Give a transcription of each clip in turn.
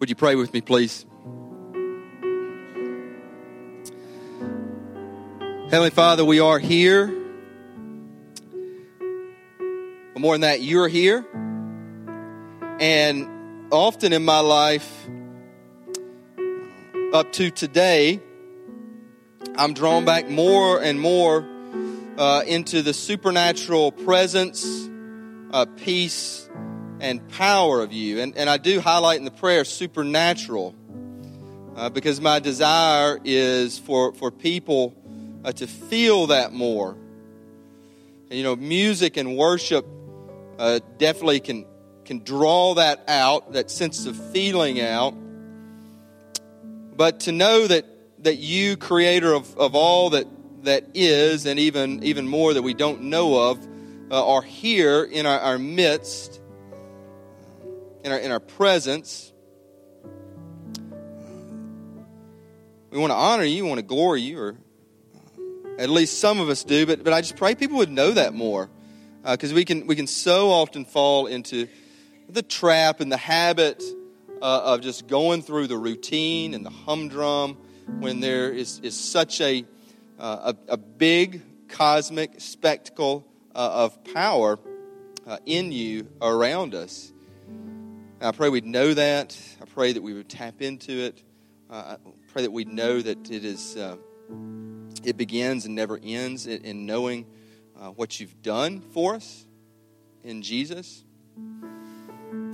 Would you pray with me, please? Heavenly Father, we are here. But more than that, you're here. And often in my life, up to today, I'm drawn back more and more uh, into the supernatural presence, uh, peace, and power of you. And, and I do highlight in the prayer supernatural uh, because my desire is for, for people uh, to feel that more. And, you know, music and worship uh, definitely can, can draw that out, that sense of feeling out. But to know that, that you, creator of, of all that, that is, and even, even more that we don't know of, uh, are here in our, our midst in our, in our presence. We want to honor you, we want to glory you, or at least some of us do, but, but I just pray people would know that more. Because uh, we, can, we can so often fall into the trap and the habit uh, of just going through the routine and the humdrum when there is, is such a, uh, a, a, big cosmic spectacle uh, of power uh, in you around us. And I pray we'd know that. I pray that we would tap into it. Uh, I pray that we'd know that it is uh, it begins and never ends in, in knowing uh, what you've done for us in Jesus,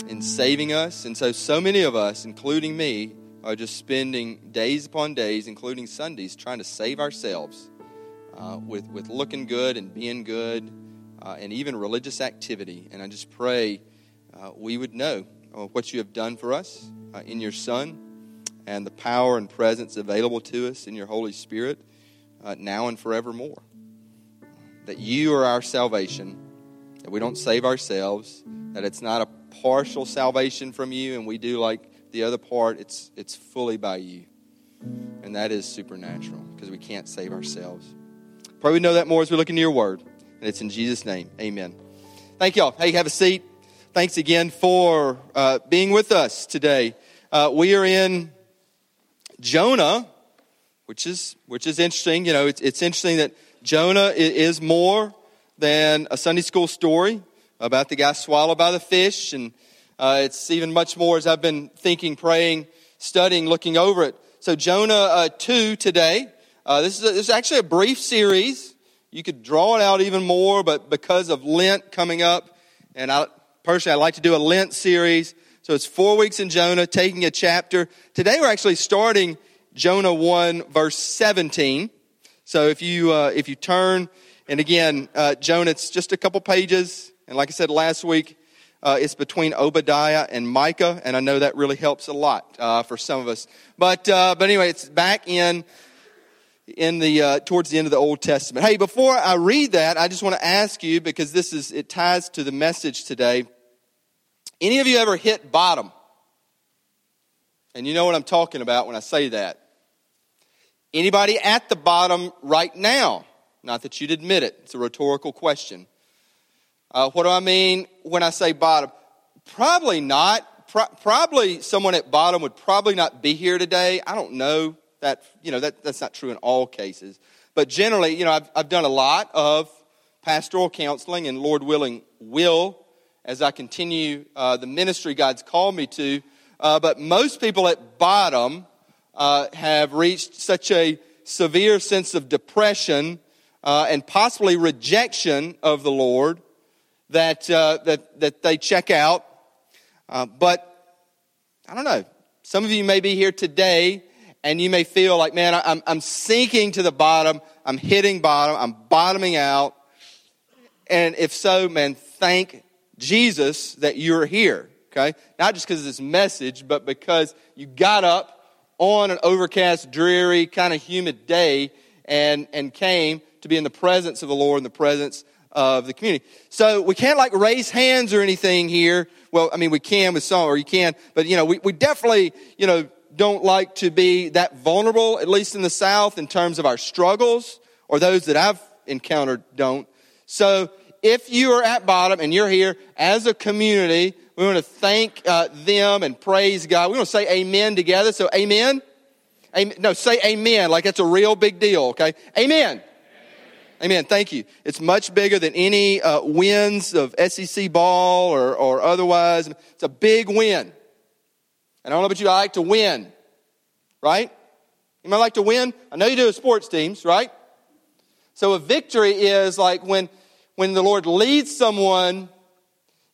in saving us. And so, so many of us, including me, are just spending days upon days, including Sundays, trying to save ourselves uh, with, with looking good and being good uh, and even religious activity. And I just pray uh, we would know what you have done for us uh, in your Son and the power and presence available to us in your Holy Spirit uh, now and forevermore. That you are our salvation, that we don't save ourselves, that it's not a partial salvation from you and we do like the other part, it's, it's fully by you. And that is supernatural because we can't save ourselves. Pray we know that more as we look into your word. And it's in Jesus' name. Amen. Thank y'all. Hey, have a seat thanks again for uh, being with us today. Uh, we are in Jonah, which is which is interesting. You know, it's, it's interesting that Jonah is more than a Sunday school story about the guy swallowed by the fish, and uh, it's even much more as I've been thinking, praying, studying, looking over it. So Jonah uh, two today. Uh, this is a, this is actually a brief series. You could draw it out even more, but because of Lent coming up, and I, personally, I like to do a Lent series. So it's four weeks in Jonah, taking a chapter. Today we're actually starting Jonah 1, verse 17. So if you, uh, if you turn, and again, uh, Jonah, it's just a couple pages. And like I said last week, uh, it's between Obadiah and Micah, and I know that really helps a lot uh, for some of us. But, uh, but anyway, it's back in in the uh, towards the end of the Old Testament. Hey, before I read that, I just want to ask you because this is it ties to the message today. Any of you ever hit bottom? And you know what I'm talking about when I say that. Anybody at the bottom right now? Not that you'd admit it, it's a rhetorical question. Uh, what do I mean when I say bottom? Probably not. Pro- probably someone at bottom would probably not be here today. I don't know that. You know that that's not true in all cases, but generally, you know, I've I've done a lot of pastoral counseling, and Lord willing, will as I continue uh, the ministry God's called me to. Uh, but most people at bottom uh, have reached such a severe sense of depression uh, and possibly rejection of the Lord that, uh, that, that they check out. Uh, but I don't know. Some of you may be here today and you may feel like, man, I'm, I'm sinking to the bottom. I'm hitting bottom. I'm bottoming out. And if so, man, thank Jesus that you're here, okay? Not just because of this message, but because you got up on an overcast, dreary, kind of humid day and, and came to be in the presence of the Lord, in the presence of the community. So we can't like raise hands or anything here. Well, I mean, we can with some, or you can, but you know, we, we definitely, you know, don't like to be that vulnerable, at least in the South, in terms of our struggles, or those that I've encountered don't. So if you are at bottom and you're here as a community, We want to thank uh, them and praise God. We want to say amen together. So, amen. amen. No, say amen like it's a real big deal, okay? Amen. Amen. Thank you. It's much bigger than any uh, wins of SEC ball or, or otherwise. It's a big win. And I don't know about you, I like to win, right? You might like to win. I know you do with sports teams, right? So a victory is like when, when the Lord leads someone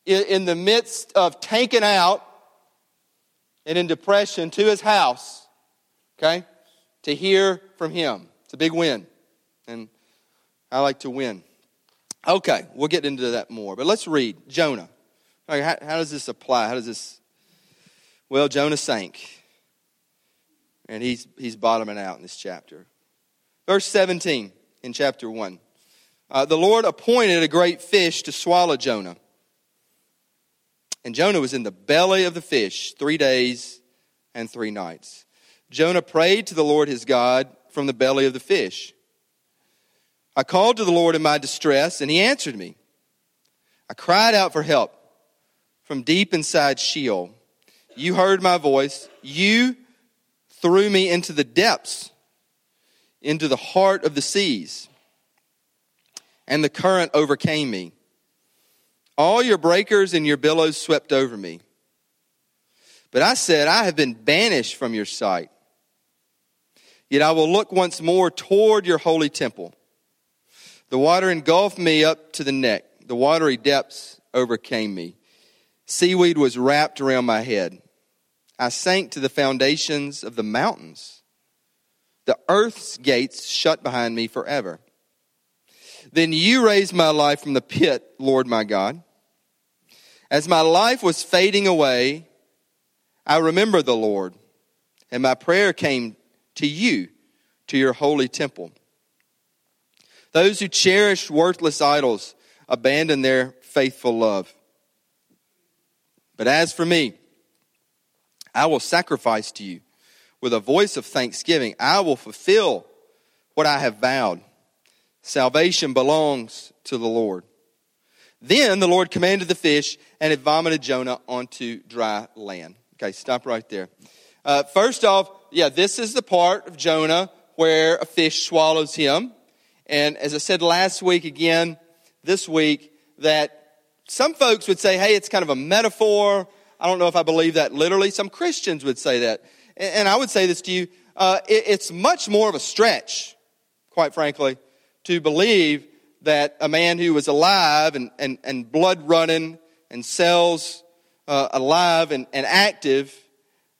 in, the midst of tanking out and in depression to his house, okay, to hear from him. It's a big win. And I like to win. Okay, we'll get into that more. But let's read Jonah. how, how does this apply? How does this. Well, Jonah sank. And he's, he's bottoming out in this chapter. Verse 17 in chapter 1. Uh, the Lord appointed a great fish to swallow Jonah. And Jonah was in the belly of the fish three days and three nights. Jonah prayed to the Lord his God from the belly of the fish. I called to the Lord in my distress, and he answered me. I cried out for help from deep inside Sheol. You heard my voice. You threw me into the depths, into the heart of the seas, and the current overcame me. All your breakers and your billows swept over me. But I said, I have been banished from your sight. Yet I will look once more toward your holy temple. The water engulfed me up to the neck. The watery depths overcame me. Seaweed was wrapped around my head. I sank to the foundations of the mountains. The earth's gates shut behind me forever. Then you raised my life from the pit, Lord my God. As my life was fading away, I remembered the Lord, and my prayer came to you, to your holy temple. Those who cherish worthless idols abandon their faithful love. But as for me, I will sacrifice to you with a voice of thanksgiving. I will fulfill what I have vowed. Salvation belongs to the Lord. Then the Lord commanded the fish, and it vomited Jonah onto dry land. Okay, stop right there. Uh, first off, yeah, this is the part of Jonah where a fish swallows him. And as I said last week, again, this week, that some folks would say, hey, it's kind of a metaphor. I don't know if I believe that literally. Some Christians would say that. And I would say this to you uh, it's much more of a stretch, quite frankly, to believe that a man who was alive and, and, and blood running and cells uh, alive and, and active,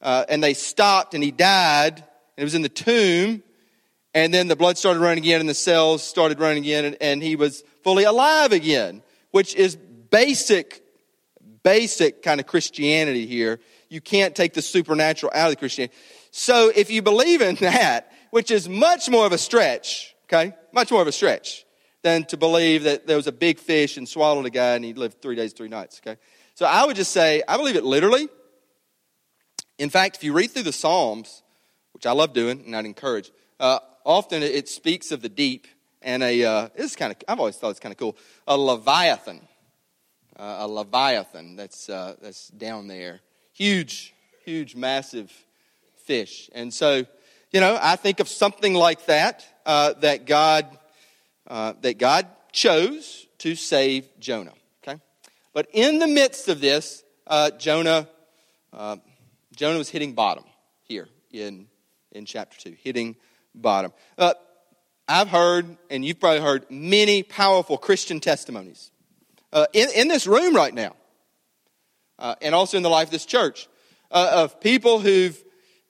uh, and they stopped and he died, and it was in the tomb, and then the blood started running again, and the cells started running again, and, and he was fully alive again, which is basic, basic kind of Christianity here. You can't take the supernatural out of the Christianity. So if you believe in that, which is much more of a stretch, okay, much more of a stretch than to believe that there was a big fish and swallowed a guy and he lived three days, three nights, okay? So I would just say, I believe it literally. In fact, if you read through the Psalms, which I love doing and I'd encourage, uh, often it speaks of the deep and a uh, it's kind of I've always thought it's kind of cool. A leviathan, uh, a leviathan that's uh, that's down there, huge, huge, massive fish, and so you know I think of something like that uh, that God uh, that God chose to save Jonah. Okay, but in the midst of this, uh, Jonah Jonah was hitting bottom here in in chapter two, hitting bottom. Uh, I've heard, and you've probably heard, many powerful Christian testimonies uh, in, in this room right now, uh, and also in the life of this church, uh, of people who've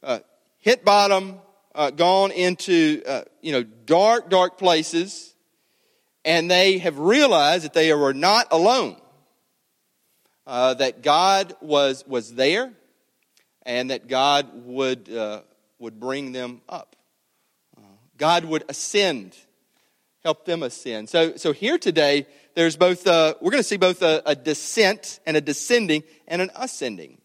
uh, hit bottom, uh, gone into uh, you know dark, dark places, and they have realized that they were not alone. Uh, that God was was there, and that God would uh, would bring them up. God would ascend, help them ascend. So, so here today, there's both, a, we're going to see both a, a descent and a descending and an ascending.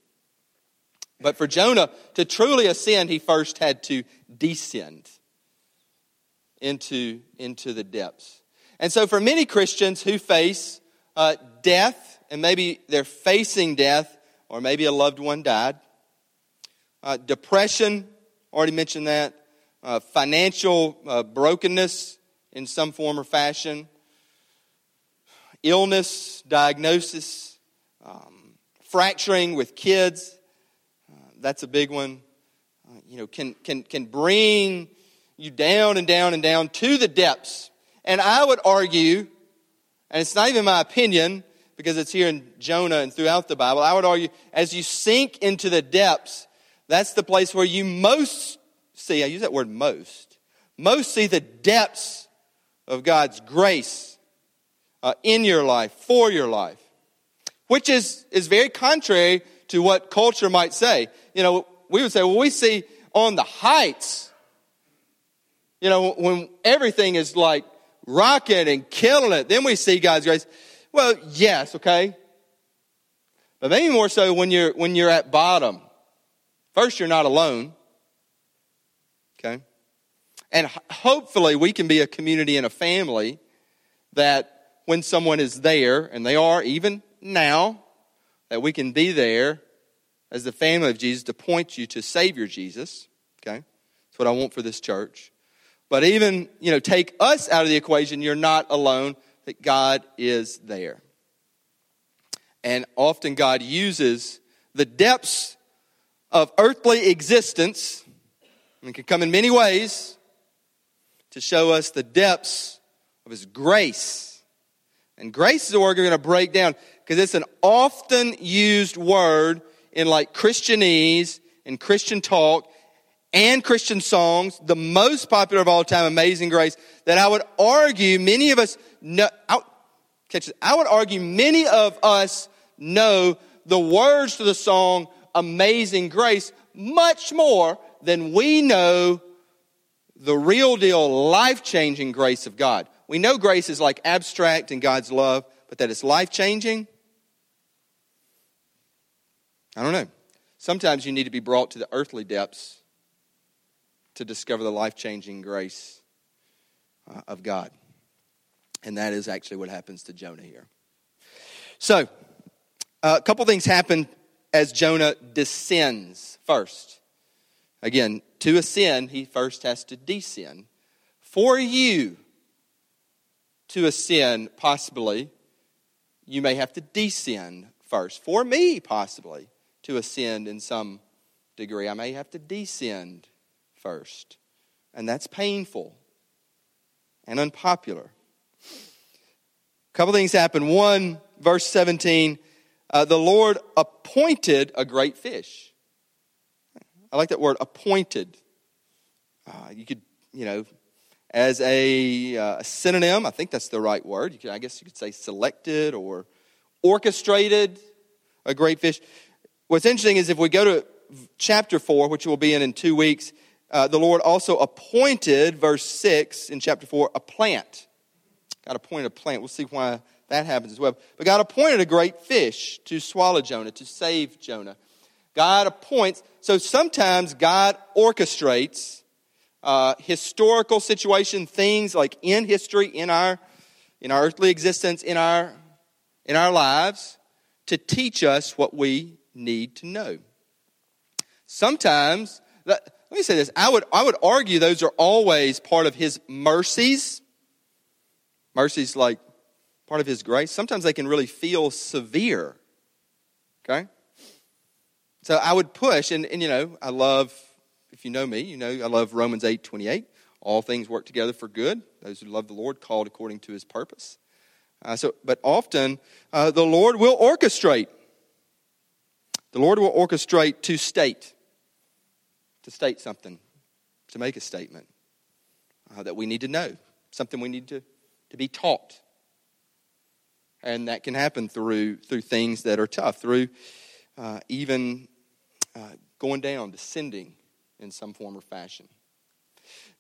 But for Jonah to truly ascend, he first had to descend into, into the depths. And so, for many Christians who face uh, death, and maybe they're facing death or maybe a loved one died. Uh, depression, already mentioned that. Uh, financial uh, brokenness in some form or fashion. Illness, diagnosis, um, fracturing with kids. Uh, that's a big one. You know, can, can, can bring you down and down and down to the depths. And I would argue, and it's not even my opinion, because it's here in Jonah and throughout the Bible, I would argue as you sink into the depths, that's the place where you most see, I use that word most, most see the depths of God's grace uh, in your life, for your life, which is, is very contrary to what culture might say. You know, we would say, well, we see on the heights, you know, when everything is like rocking and killing it, then we see God's grace. Well, yes, okay. But maybe more so when you're when you're at bottom. First, you're not alone. Okay? And hopefully we can be a community and a family that when someone is there, and they are even now, that we can be there as the family of Jesus to point you to Savior Jesus. What I want for this church. But even, you know, take us out of the equation, you're not alone that God is there. And often God uses the depths of earthly existence, and it can come in many ways, to show us the depths of His grace. And grace is a word we're going to break down because it's an often used word in like Christianese and Christian talk and Christian songs, the most popular of all time, Amazing Grace, that I would argue many of us know, I, catch this, I would argue many of us know the words to the song Amazing Grace much more than we know the real deal, life changing grace of God. We know grace is like abstract in God's love, but that it's life changing, I don't know. Sometimes you need to be brought to the earthly depths to discover the life changing grace uh, of God. And that is actually what happens to Jonah here. So, uh, a couple things happen as Jonah descends first. Again, to ascend, he first has to descend. For you to ascend, possibly, you may have to descend first. For me, possibly, to ascend in some degree, I may have to descend first. And that's painful and unpopular A couple things happen. One, verse 17, uh, the Lord appointed a great fish. I like that word, appointed. Uh, you could, you know, as a, uh, synonym, I think that's the right word. Could, I guess you could say selected or orchestrated a great fish. What's interesting is if we go to chapter 4, which we'll be in in two weeks, uh, the Lord also appointed, verse 6 in chapter 4, a plant. God appointed a plant. We'll see why that happens as well. But God appointed a great fish to swallow Jonah, to save Jonah. God appoints, so sometimes God orchestrates uh, historical situation, things like in history, in our, in our earthly existence, in our, in our lives, to teach us what we need to know. Sometimes, let, let me say this, I would, I would argue those are always part of His mercies Mercies like part of His grace. Sometimes they can really feel severe. Okay? So I would push, and, and you know, I love, if you know me, you know, I love Romans 8 28. All things work together for good. Those who love the Lord, called according to His purpose. Uh, so, but often uh, the Lord will orchestrate. The Lord will orchestrate to state, to state something, to make a statement uh, that we need to know, something we need to to be taught. And that can happen through, through things that are tough, through uh, even uh, going down, descending in some form or fashion.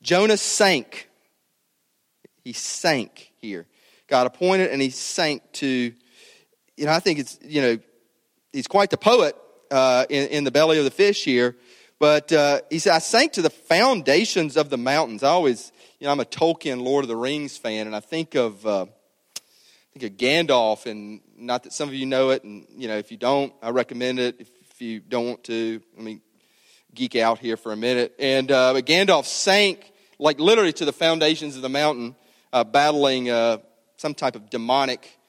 Jonah sank. He sank here. God appointed and he sank to, you know, I think it's, you know, he's quite the poet uh, in, in the belly of the fish here. But uh, he said, I sank to the foundations of the mountains. I always you know, I'm a Tolkien Lord of the Rings fan, and I think of uh, think of Gandalf, and not that some of you know it, and you know if you don't, I recommend it. If, you don't want to, let me geek out here for a minute. And uh, but Gandalf sank like literally to the foundations of the mountain, uh, battling uh, some type of demonic.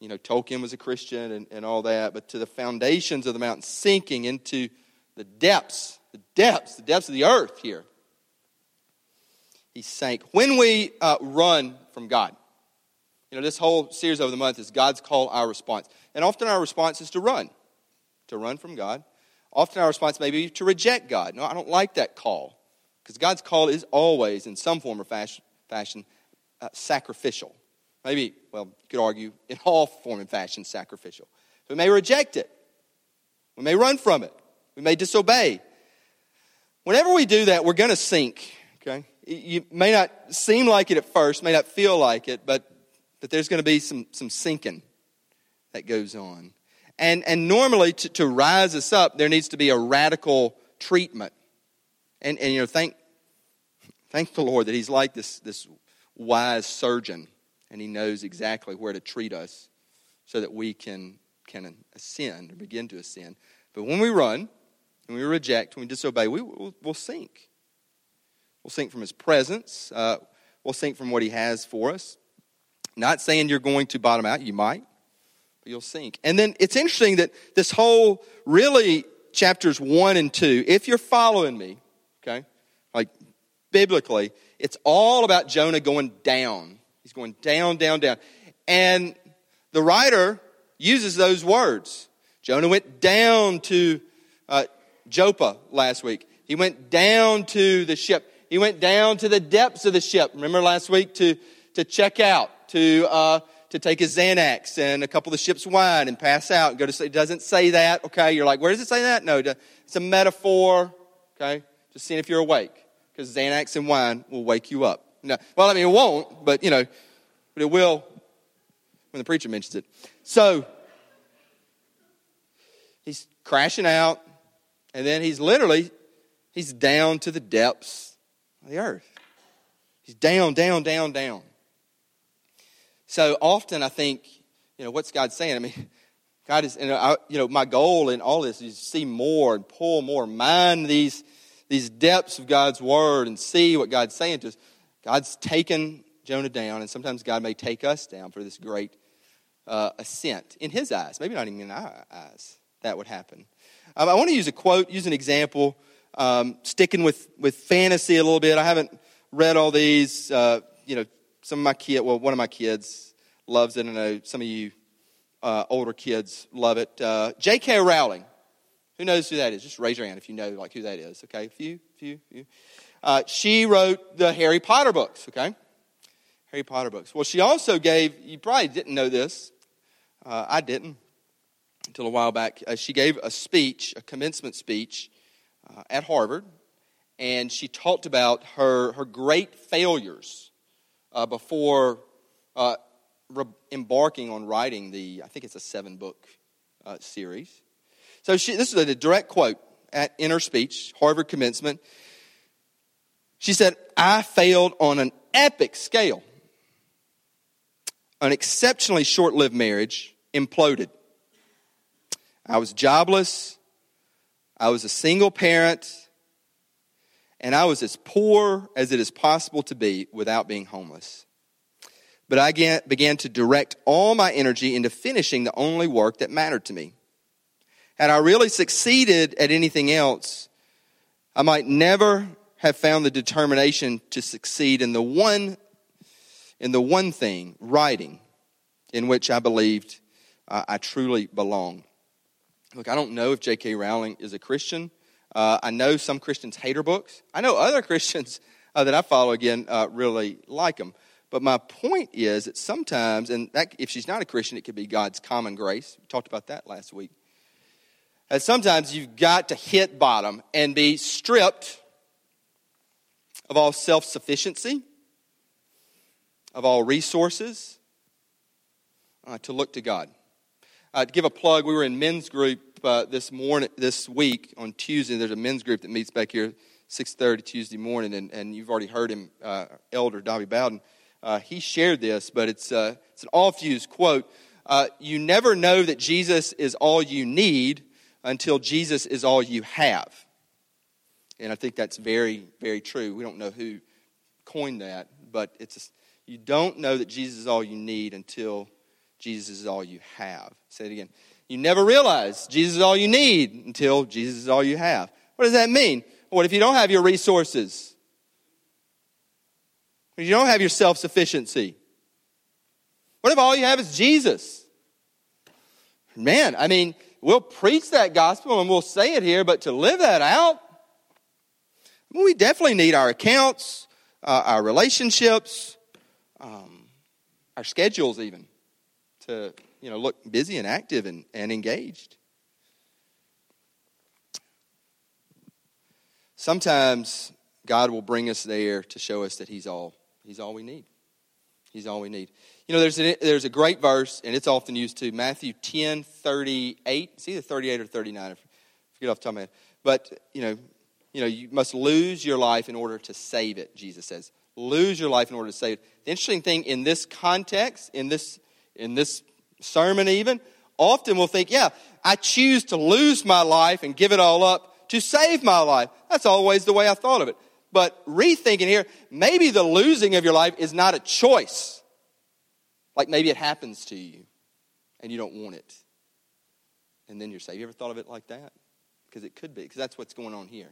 You know, Tolkien was a Christian and, and all that, but to the foundations of the mountain, sinking into the depths, the depths, the depths of the earth here. He sank. When we uh, run from God, you know, this whole series over the month is God's call, our response. And often our response is to run, to run from God. Often our response may be to reject God. No, I don't like that call. Because God's call is always, in some form or fashion, fashion uh, sacrificial. Maybe, well, you could argue, in all form and fashion, sacrificial. So we may reject it. We may run from it. We may disobey. Whenever we do that, we're going to sink. Okay? You may not seem like it at first, may not feel like it, but, but there's going to be some, some sinking that goes on. And, and normally, to, to rise us up, there needs to be a radical treatment. And, and you know, thank, thank the Lord that He's like this, this wise surgeon, and He knows exactly where to treat us so that we can, can ascend or begin to ascend. But when we run, when we reject, when we disobey, we will we'll sink. We'll sink from His presence. Uh, we'll sink from what He has for us. Not saying you're going to bottom out, you might but you'll sink. And then it's interesting that this whole, really, chapters 1 and 2, if you're following me, okay, like biblically, it's all about Jonah going down. He's going down, down, down. And the writer uses those words. Jonah went down to uh, Joppa last week. He went down to the ship. He went down to the depths of the ship. Remember last week to, to check out, to uh, to take his Xanax and a couple of the ship's wine and pass out and go to sleep. It doesn't say that, okay? You're like, where does it say that? No, it's a metaphor, okay? Just seeing if you're awake because Xanax and wine will wake you up. No, well, I mean, it won't, but you know, but it will when the preacher mentions it. So he's crashing out, and then he's literally he's down to the depths of the earth. He's down, down, down, down. So often I think, you know, what's God saying? I mean, God is, you know, I, you know, my goal in all this is to see more and pull more, mine these, these depths of God's word and see what God's saying to us. God's taken Jonah down, and sometimes God may take us down for this great uh, ascent in His eyes. Maybe not even in our eyes. That would happen. Um, I want to use a quote, use an example, um, sticking with, with fantasy a little bit. I haven't read all these, uh, you know, some of my kids, well, one of my kids loves it. I know some of you uh, older kids love it. Uh, J.K. Rowling. Who knows who that is? Just raise your hand if you know like who that is. Okay, a few, few, few. Uh, she wrote the Harry Potter books. Okay, Harry Potter books. Well, she also gave. You probably didn't know this. Uh, I didn't until a while back. Uh, she gave a speech, a commencement speech, uh, at Harvard, and she talked about her her great failures uh, before uh, re- embarking on writing the, I think it's a seven book uh, series. So she, this is a direct quote at, in her speech, Harvard commencement. She said, I failed on an epic scale. An exceptionally short lived marriage imploded. I was jobless. I was a single parent and I was as poor as it is possible to be without being homeless. But I began to direct all my energy into finishing the only work that mattered to me. Had I really succeeded at anything else, I might never have found the determination to succeed in the one in the one thing, writing, in which I believed uh, I truly belong. Look, I don't know if J.K. Rowling is a Christian. Uh, I know some Christians hate her books. I know other Christians uh, that I follow, again, uh, really like them. But my point is that sometimes, and that, if she's not a Christian, it could be God's common grace. We talked about that last week. And sometimes you've got to hit bottom and be stripped of all self sufficiency, of all resources, uh, to look to God. Uh, to give a plug, we were in men's group uh, this morning, this week on Tuesday. There's a men's group that meets back here 6:30 Tuesday morning, and, and you've already heard him, uh, Elder Dobby Bowden, uh, he shared this, but it's, uh, it's an oft used quote. Uh, you never know that Jesus is all you need until Jesus is all you have. And I think that's very, very true. We don't know who coined that, but it's a, you don't know that Jesus is all you need until Jesus is all you have. Say it again. You never realize Jesus is all you need until Jesus is all you have. What does that mean? What if you don't have your resources? If you don't have your self sufficiency? What if all you have is Jesus? Man, I mean, we'll preach that gospel and we'll say it here, but to live that out, we definitely need our accounts, uh, our relationships, um, our schedules, even to you know look busy and active and, and engaged. Sometimes God will bring us there to show us that He's all He's all we need. He's all we need. You know, there's a, there's a great verse, and it's often used too. Matthew 10, 38. It's either 38 or 39. I forget off the top of my head. But, you know, you know, you must lose your life in order to save it, Jesus says. Lose your life in order to save it. The interesting thing in this context, in this, in this sermon even, often we'll think, yeah, I choose to lose my life and give it all up to save my life. That's always the way I thought of it. But rethinking here, maybe the losing of your life is not a choice. Like maybe it happens to you and you don't want it. And then you're saved. You ever thought of it like that? Because it could be, because that's what's going on here.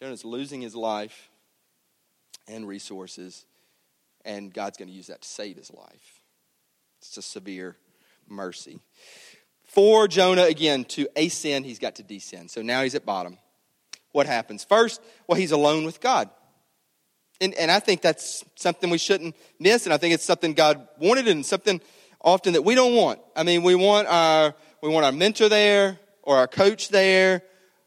Jonah's losing his life and resources, and God's going to use that to save his life. It's a severe mercy. For Jonah, again, to ascend, he's got to descend. So now he's at bottom what happens? First, well, he's alone with God. And, and I think that's something we shouldn't miss, and I think it's something God wanted and something often that we don't want. I mean, we want our, we want our mentor there, or our coach there,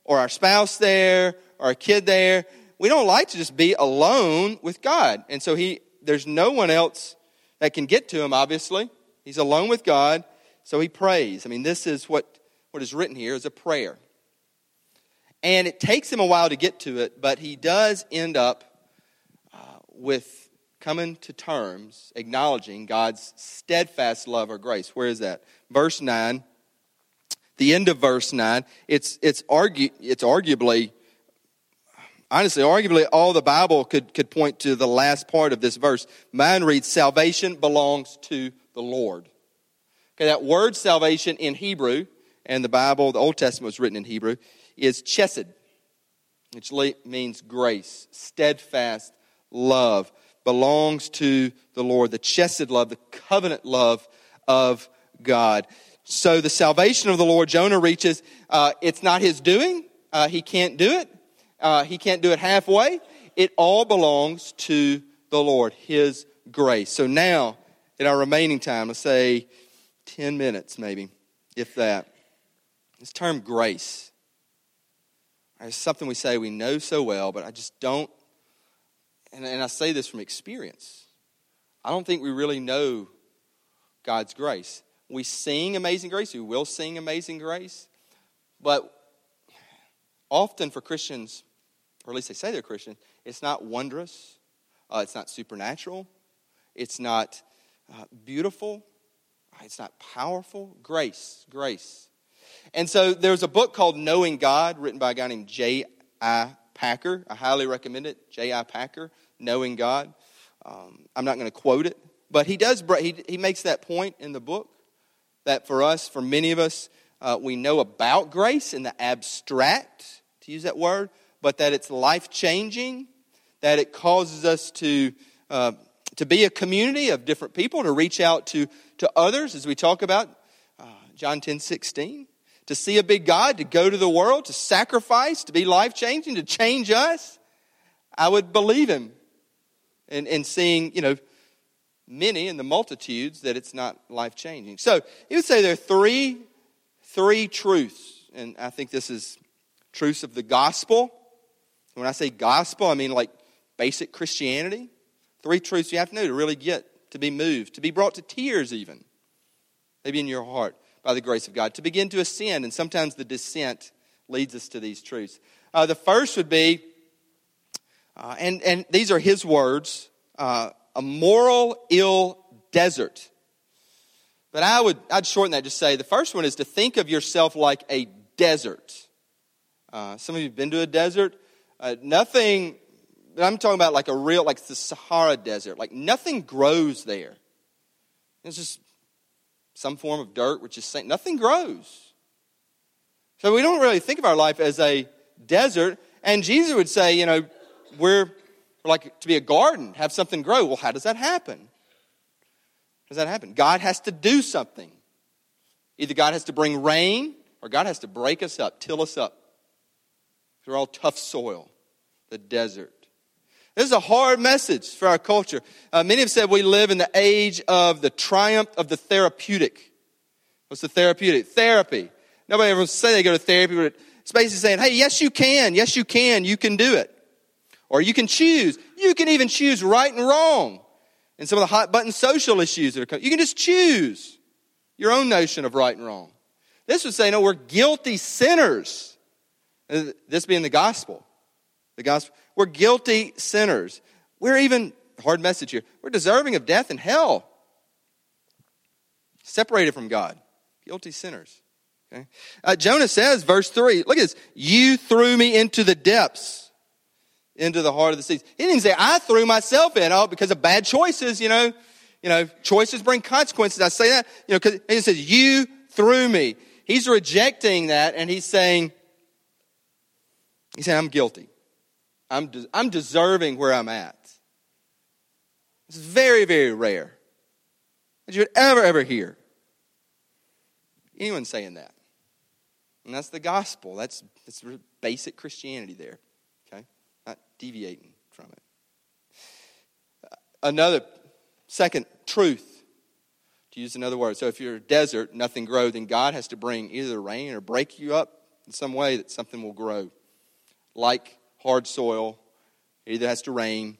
or our spouse there, or our kid there. We don't like to just be alone with God. And so he, there's no one else that can get to him, obviously. He's alone with God, so he prays. I mean, this is what, what is written here is a prayer. And it takes him a while to get to it, but he does end up uh, with coming to terms, acknowledging God's steadfast love or grace. Where is that? Verse 9, the end of verse 9, it's, it's, argue, it's arguably, honestly, arguably all the Bible could, could point to the last part of this verse. Mine reads, Salvation belongs to the Lord. Okay, that word salvation in Hebrew, and the Bible, the Old Testament was written in Hebrew, is chesed, which means grace, steadfast love, belongs to the Lord. The chesed love, the covenant love of God. So the salvation of the Lord, Jonah reaches, uh, it's not his doing. Uh, he can't do it. Uh, he can't do it halfway. It all belongs to the Lord, his grace. So now, in our remaining time, let's say 10 minutes maybe, if that. This term grace it's something we say we know so well, but I just don't, and, and I say this from experience. I don't think we really know God's grace. We sing Amazing Grace, we will sing Amazing Grace, but often for Christians, or at least they say they're Christian, it's not wondrous, uh, it's not supernatural, it's not uh, beautiful, it's not powerful. Grace, grace. And so there's a book called Knowing God, written by a guy named J.I. Packer. I highly recommend it. J.I. Packer, Knowing God. Um, I'm not going to quote it, but he does. He, he makes that point in the book that for us, for many of us, uh, we know about grace in the abstract, to use that word, but that it's life changing, that it causes us to. Uh, to be a community of different people, to reach out to, to others, as we talk about uh, John 10 16 to see a big God, to go to the world, to sacrifice, to be life changing, to change us, I would believe him. And, and seeing, you know, many in the multitudes that it's not life changing. So he would say there are three, three truths. And I think this is truths of the gospel. When I say gospel, I mean like basic Christianity. Three truths you have to know to really get, to be moved, to be brought to tears even, maybe in your heart by the grace of God, to begin to ascend. And sometimes the descent leads us to these truths. Uh, the first would be, uh, and, and these are his words, uh, a moral ill desert. But I would I'd shorten that. to say the first one is to think of yourself like a desert. Uh, some of you have been to a desert. Uh, nothing. I'm talking about like a real, like the Sahara Desert. Like nothing grows there. It's just some form of dirt, which is saying nothing grows. So we don't really think of our life as a desert. And Jesus would say, you know, we're, we're like to be a garden, have something grow. Well, how does that happen? How does that happen? God has to do something. Either God has to bring rain or God has to break us up, till us up. We're all tough soil, the desert. This is a hard message for our culture. Uh, many have said we live in the age of the triumph of the therapeutic. What's the therapeutic? Therapy. Nobody ever say they go to therapy, but it's basically saying, hey, yes, you can. Yes, you can. You can do it. Or you can choose. You can even choose right and wrong. And some of the hot button social issues that are coming, you can just choose your own notion of right and wrong. This would say, no, we're guilty sinners. This being the gospel. The gospel. We're guilty sinners. We're even, hard message here, we're deserving of death and hell. Separated from God. Guilty sinners. Okay? Uh, Jonah says, verse 3, look at this. You threw me into the depths, into the heart of the seas. He didn't say, I threw myself in, oh, because of bad choices, you know. You know, choices bring consequences. I say that, you know, because he says, You threw me. He's rejecting that and he's saying, He's saying, I'm guilty. I'm, de- I'm deserving where I'm at. It's very, very rare that you would ever, ever hear anyone saying that. And that's the gospel. That's, that's basic Christianity there. Okay? Not deviating from it. Another, second, truth. To use another word. So if you're a desert, nothing grows, then God has to bring either rain or break you up in some way that something will grow. Like hard soil. It either has to rain,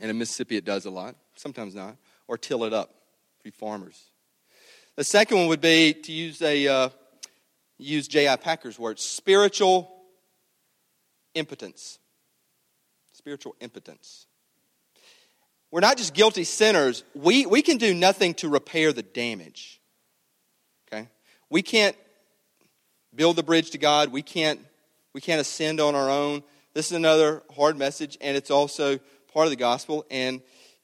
and in Mississippi it does a lot, sometimes not, or till it up for farmers. The second one would be to use a uh, use J.I. Packer's word, spiritual impotence. Spiritual impotence. We're not just guilty sinners. We, we can do nothing to repair the damage. Okay? We can't build the bridge to God. We can't we can't ascend on our own. This is another hard message, and it's also part of the gospel, and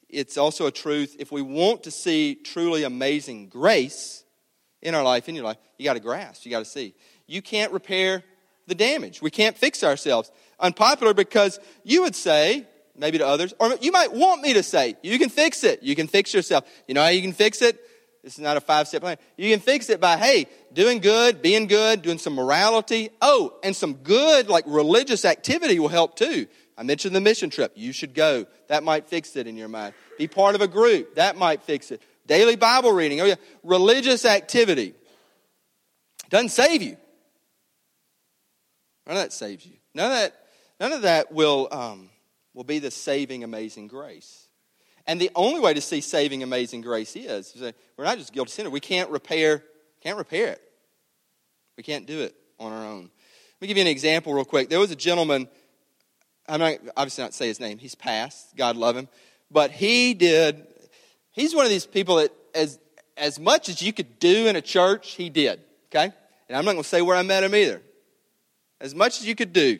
it's also a truth. If we want to see truly amazing grace in our life, in your life, you got to grasp, you got to see. You can't repair the damage. We can't fix ourselves. Unpopular because you would say, maybe to others, or you might want me to say, you can fix it. You can fix yourself. You know how you can fix it? This is not a five step plan. You can fix it by, hey, doing good, being good, doing some morality. Oh, and some good, like religious activity will help too. I mentioned the mission trip. You should go. That might fix it in your mind. Be part of a group. That might fix it. Daily Bible reading. Oh, yeah. Religious activity. Doesn't save you. None of that saves you. None of that, none of that will, um, will be the saving, amazing grace. And the only way to see saving amazing grace is, is we're not just guilty sinner. We can't repair, can't repair it. We can't do it on our own. Let me give you an example real quick. There was a gentleman, I'm not obviously not say his name, he's passed, God love him. But he did, he's one of these people that as as much as you could do in a church, he did. Okay? And I'm not gonna say where I met him either. As much as you could do.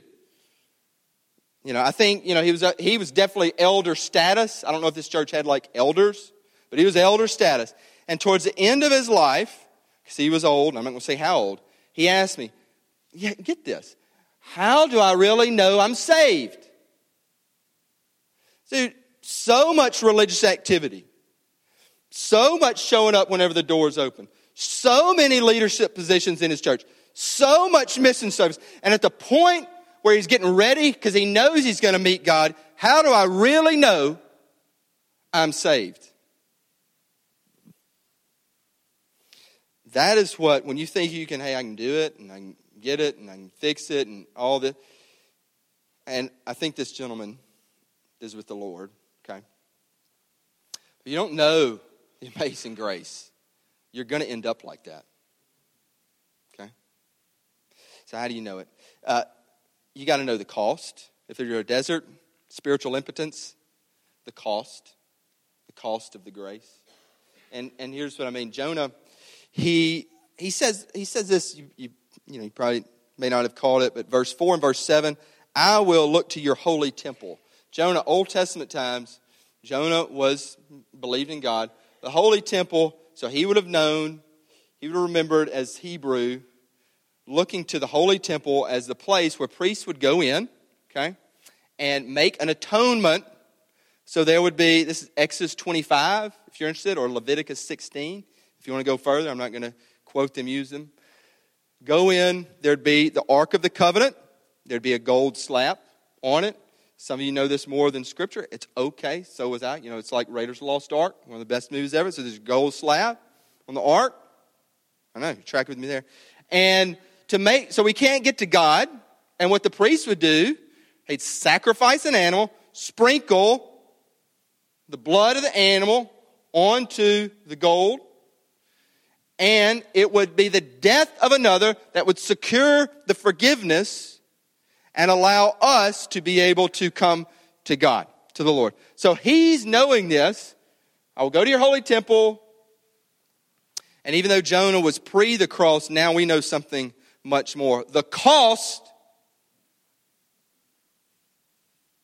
You know, I think, you know, he was, a, he was definitely elder status. I don't know if this church had like elders, but he was elder status. And towards the end of his life, because he was old, I'm not going to say how old, he asked me, yeah, get this. How do I really know I'm saved? Dude, so much religious activity, so much showing up whenever the doors open, so many leadership positions in his church, so much mission service. And at the point where he's getting ready because he knows he's going to meet God. How do I really know I'm saved? That is what, when you think you can, hey, I can do it and I can get it and I can fix it and all this. And I think this gentleman is with the Lord, okay? If you don't know the amazing grace, you're going to end up like that. Okay? So, how do you know it? Uh, you got to know the cost. If you're a desert, spiritual impotence, the cost. the cost of the grace. And, and here's what I mean Jonah, he, he, says, he says this, you, you, you know, you probably may not have caught it, but verse 4 and verse 7 I will look to your holy temple. Jonah, Old Testament times, Jonah was believed in God. The holy temple, so he would have known, he would have remembered as Hebrew, looking to the holy temple as the place where priests would go in, okay, and make an atonement. So there would be, this is Exodus 25, if you're interested, or Leviticus 16. If you want to go further, I'm not going to quote them, use them. Go in, there'd be the Ark of the Covenant, there'd be a gold slab on it. Some of you know this more than Scripture. It's okay, so was I. You know, it's like Raiders of the Lost Ark, one of the best movies ever. So there's a gold slab on the Ark. I know, you track with me there. And to make, so we can't get to God. And what the priest would do, he'd sacrifice an animal, sprinkle the blood of the animal onto the gold, and it would be the death of another that would secure the forgiveness and allow us to be able to come to God, to the Lord. So he's knowing this. I will go to your holy temple. And even though Jonah was pre the cross, now we know something much more. The cost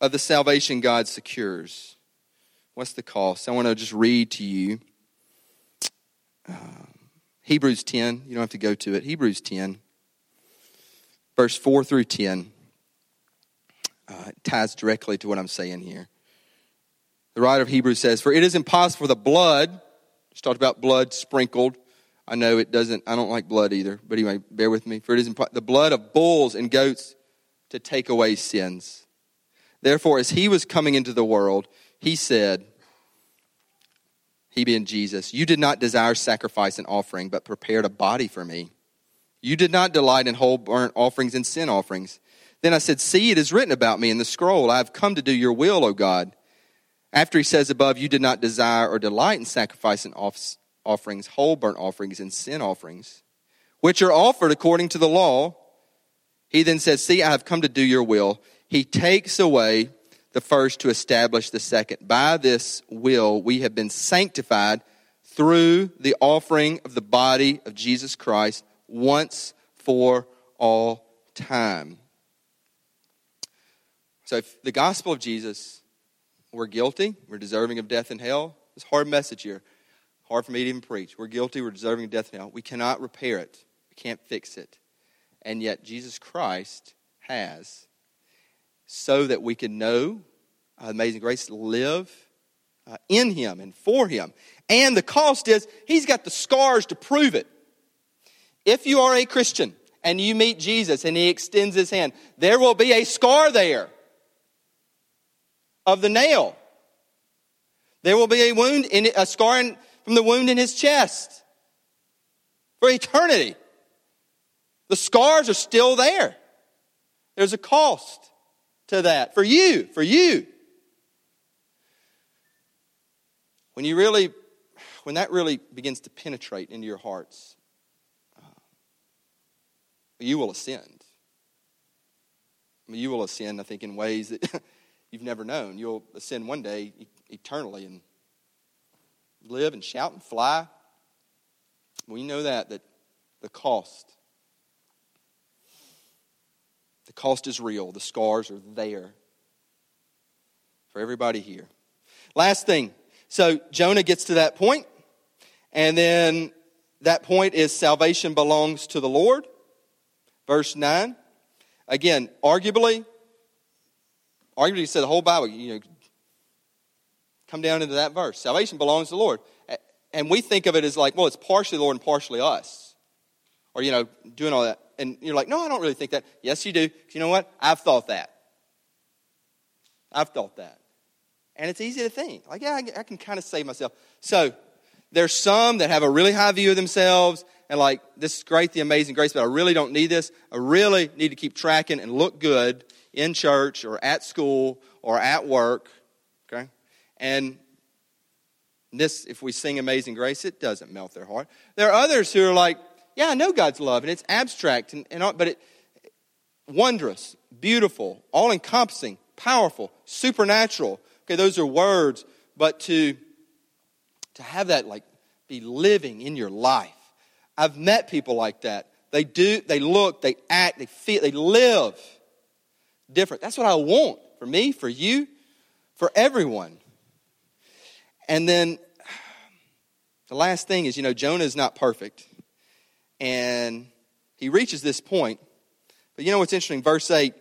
of the salvation God secures. What's the cost? I want to just read to you um, Hebrews 10. You don't have to go to it. Hebrews 10, verse 4 through 10. Uh, ties directly to what I'm saying here. The writer of Hebrews says, For it is impossible for the blood, just talked about blood sprinkled. I know it doesn't, I don't like blood either, but anyway, bear with me. For it is impo- the blood of bulls and goats to take away sins. Therefore, as he was coming into the world, he said, He being Jesus, You did not desire sacrifice and offering, but prepared a body for me. You did not delight in whole burnt offerings and sin offerings. Then I said, See, it is written about me in the scroll. I have come to do your will, O God. After he says above, You did not desire or delight in sacrifice and offerings, whole burnt offerings, and sin offerings, which are offered according to the law, he then says, See, I have come to do your will. He takes away the first to establish the second. By this will, we have been sanctified through the offering of the body of Jesus Christ once for all time. So, if the gospel of Jesus, we're guilty, we're deserving of death and hell. It's a hard message here. Hard for me to even preach. We're guilty, we're deserving of death hell. We cannot repair it, we can't fix it. And yet, Jesus Christ has, so that we can know uh, amazing grace, live uh, in Him and for Him. And the cost is, He's got the scars to prove it. If you are a Christian and you meet Jesus and He extends His hand, there will be a scar there of the nail. There will be a wound, in, a scar in, from the wound in his chest for eternity. The scars are still there. There's a cost to that for you, for you. When you really, when that really begins to penetrate into your hearts, uh, you will ascend. You will ascend, I think, in ways that you've never known. You'll ascend one day eternally and live and shout and fly. We know that, that the cost, the cost is real. The scars are there for everybody here. Last thing. So Jonah gets to that point, and then that point is salvation belongs to the Lord. Verse 9. Again, arguably, Arguably, said the whole Bible, you know, come down into that verse. Salvation belongs to the Lord. And we think of it as like, well, it's partially the Lord and partially us. Or, you know, doing all that. And you're like, no, I don't really think that. Yes, you do. You know what? I've thought that. I've thought that. And it's easy to think. Like, yeah, I can kind of save myself. So, there's some that have a really high view of themselves and like, this is great, the amazing grace, but I really don't need this. I really need to keep tracking and look good in church or at school or at work. And this, if we sing Amazing Grace, it doesn't melt their heart. There are others who are like, yeah, I know God's love, and it's abstract, and, and but it wondrous, beautiful, all encompassing, powerful, supernatural. Okay, those are words, but to to have that like be living in your life. I've met people like that. They do, they look, they act, they feel, they live different. That's what I want for me, for you, for everyone. And then the last thing is, you know, Jonah is not perfect. And he reaches this point. But you know what's interesting? Verse 8,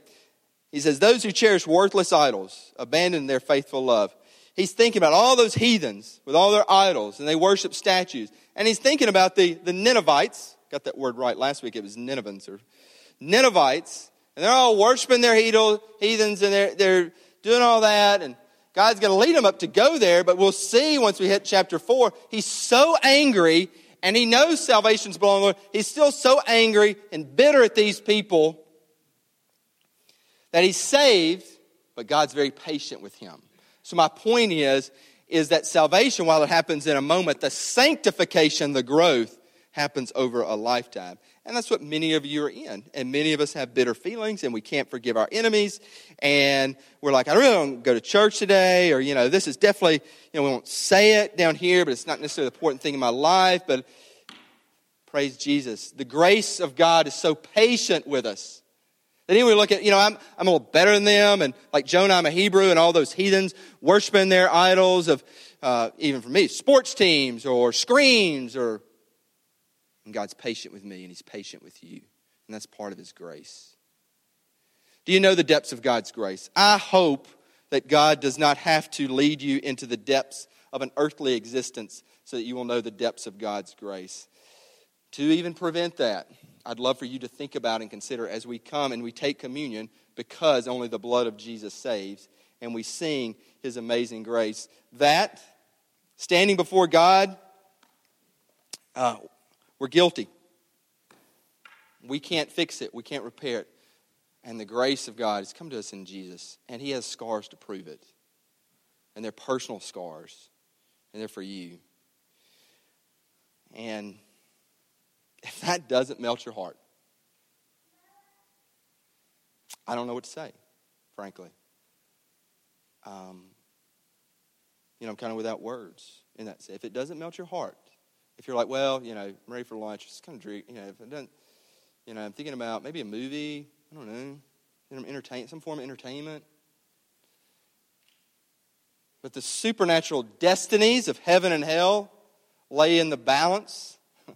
he says, Those who cherish worthless idols abandon their faithful love. He's thinking about all those heathens with all their idols, and they worship statues. And he's thinking about the, the Ninevites. Got that word right last week. It was Ninevans or Ninevites. And they're all worshiping their heathens, and they're, they're doing all that. And God's going to lead him up to go there, but we'll see once we hit chapter 4. He's so angry, and he knows salvation's belong to Lord. He's still so angry and bitter at these people that he's saved, but God's very patient with him. So my point is, is that salvation, while it happens in a moment, the sanctification, the growth, happens over a lifetime. And that's what many of you are in. And many of us have bitter feelings and we can't forgive our enemies. And we're like, I really don't go to church today. Or, you know, this is definitely, you know, we won't say it down here, but it's not necessarily the important thing in my life. But praise Jesus. The grace of God is so patient with us. That even we look at, you know, I'm, I'm a little better than them. And like Jonah, I'm a Hebrew and all those heathens worshiping their idols of, uh, even for me, sports teams or screens or and God's patient with me, and He's patient with you. And that's part of His grace. Do you know the depths of God's grace? I hope that God does not have to lead you into the depths of an earthly existence so that you will know the depths of God's grace. To even prevent that, I'd love for you to think about and consider as we come and we take communion because only the blood of Jesus saves and we sing his amazing grace. That, standing before God, uh, we're guilty. We can't fix it, we can't repair it. And the grace of God has come to us in Jesus, and He has scars to prove it. And they're personal scars, and they're for you. And if that doesn't melt your heart, I don't know what to say, frankly. Um, you know, I'm kind of without words in that. If it doesn't melt your heart, if you're like, well, you know, I'm ready for lunch, just kind of you know, if it doesn't, you know, I'm thinking about maybe a movie, I don't know, entertain, some form of entertainment. But the supernatural destinies of heaven and hell lay in the balance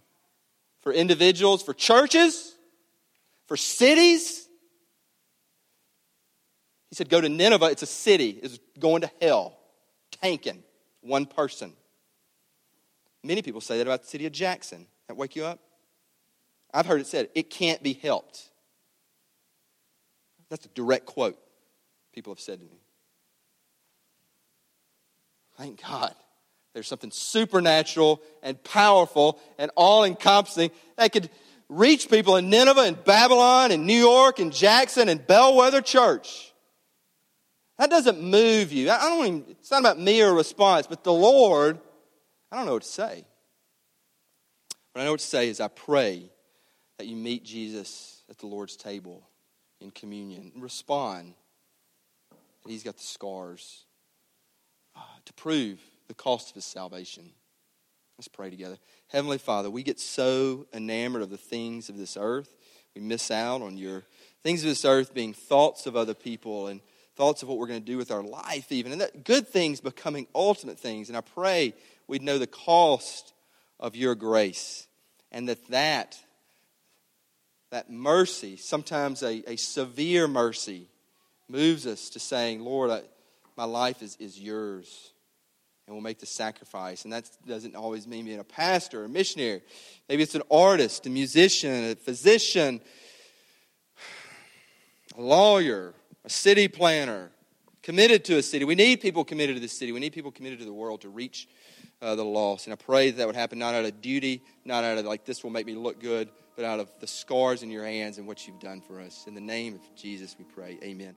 for individuals, for churches, for cities. He said, Go to Nineveh, it's a city, it's going to hell, tanking one person. Many people say that about the city of Jackson. That wake you up? I've heard it said, it can't be helped. That's a direct quote people have said to me. Thank God. There's something supernatural and powerful and all encompassing that could reach people in Nineveh and Babylon and New York and Jackson and Bellwether Church. That doesn't move you. I don't even, it's not about me or response, but the Lord I don't know what to say. What I know what to say is I pray that you meet Jesus at the Lord's table in communion. And respond that he's got the scars uh, to prove the cost of his salvation. Let's pray together. Heavenly Father, we get so enamored of the things of this earth. We miss out on your things of this earth being thoughts of other people and thoughts of what we're going to do with our life, even. And that good things becoming ultimate things. And I pray we'd know the cost of your grace and that that, that mercy, sometimes a, a severe mercy, moves us to saying, Lord, I, my life is, is yours. And we'll make the sacrifice. And that doesn't always mean being a pastor or a missionary. Maybe it's an artist, a musician, a physician, a lawyer, a city planner, committed to a city. We need people committed to the city. We need people committed to the world to reach uh, the lost. And I pray that, that would happen not out of duty, not out of like this will make me look good, but out of the scars in your hands and what you've done for us. In the name of Jesus, we pray. Amen.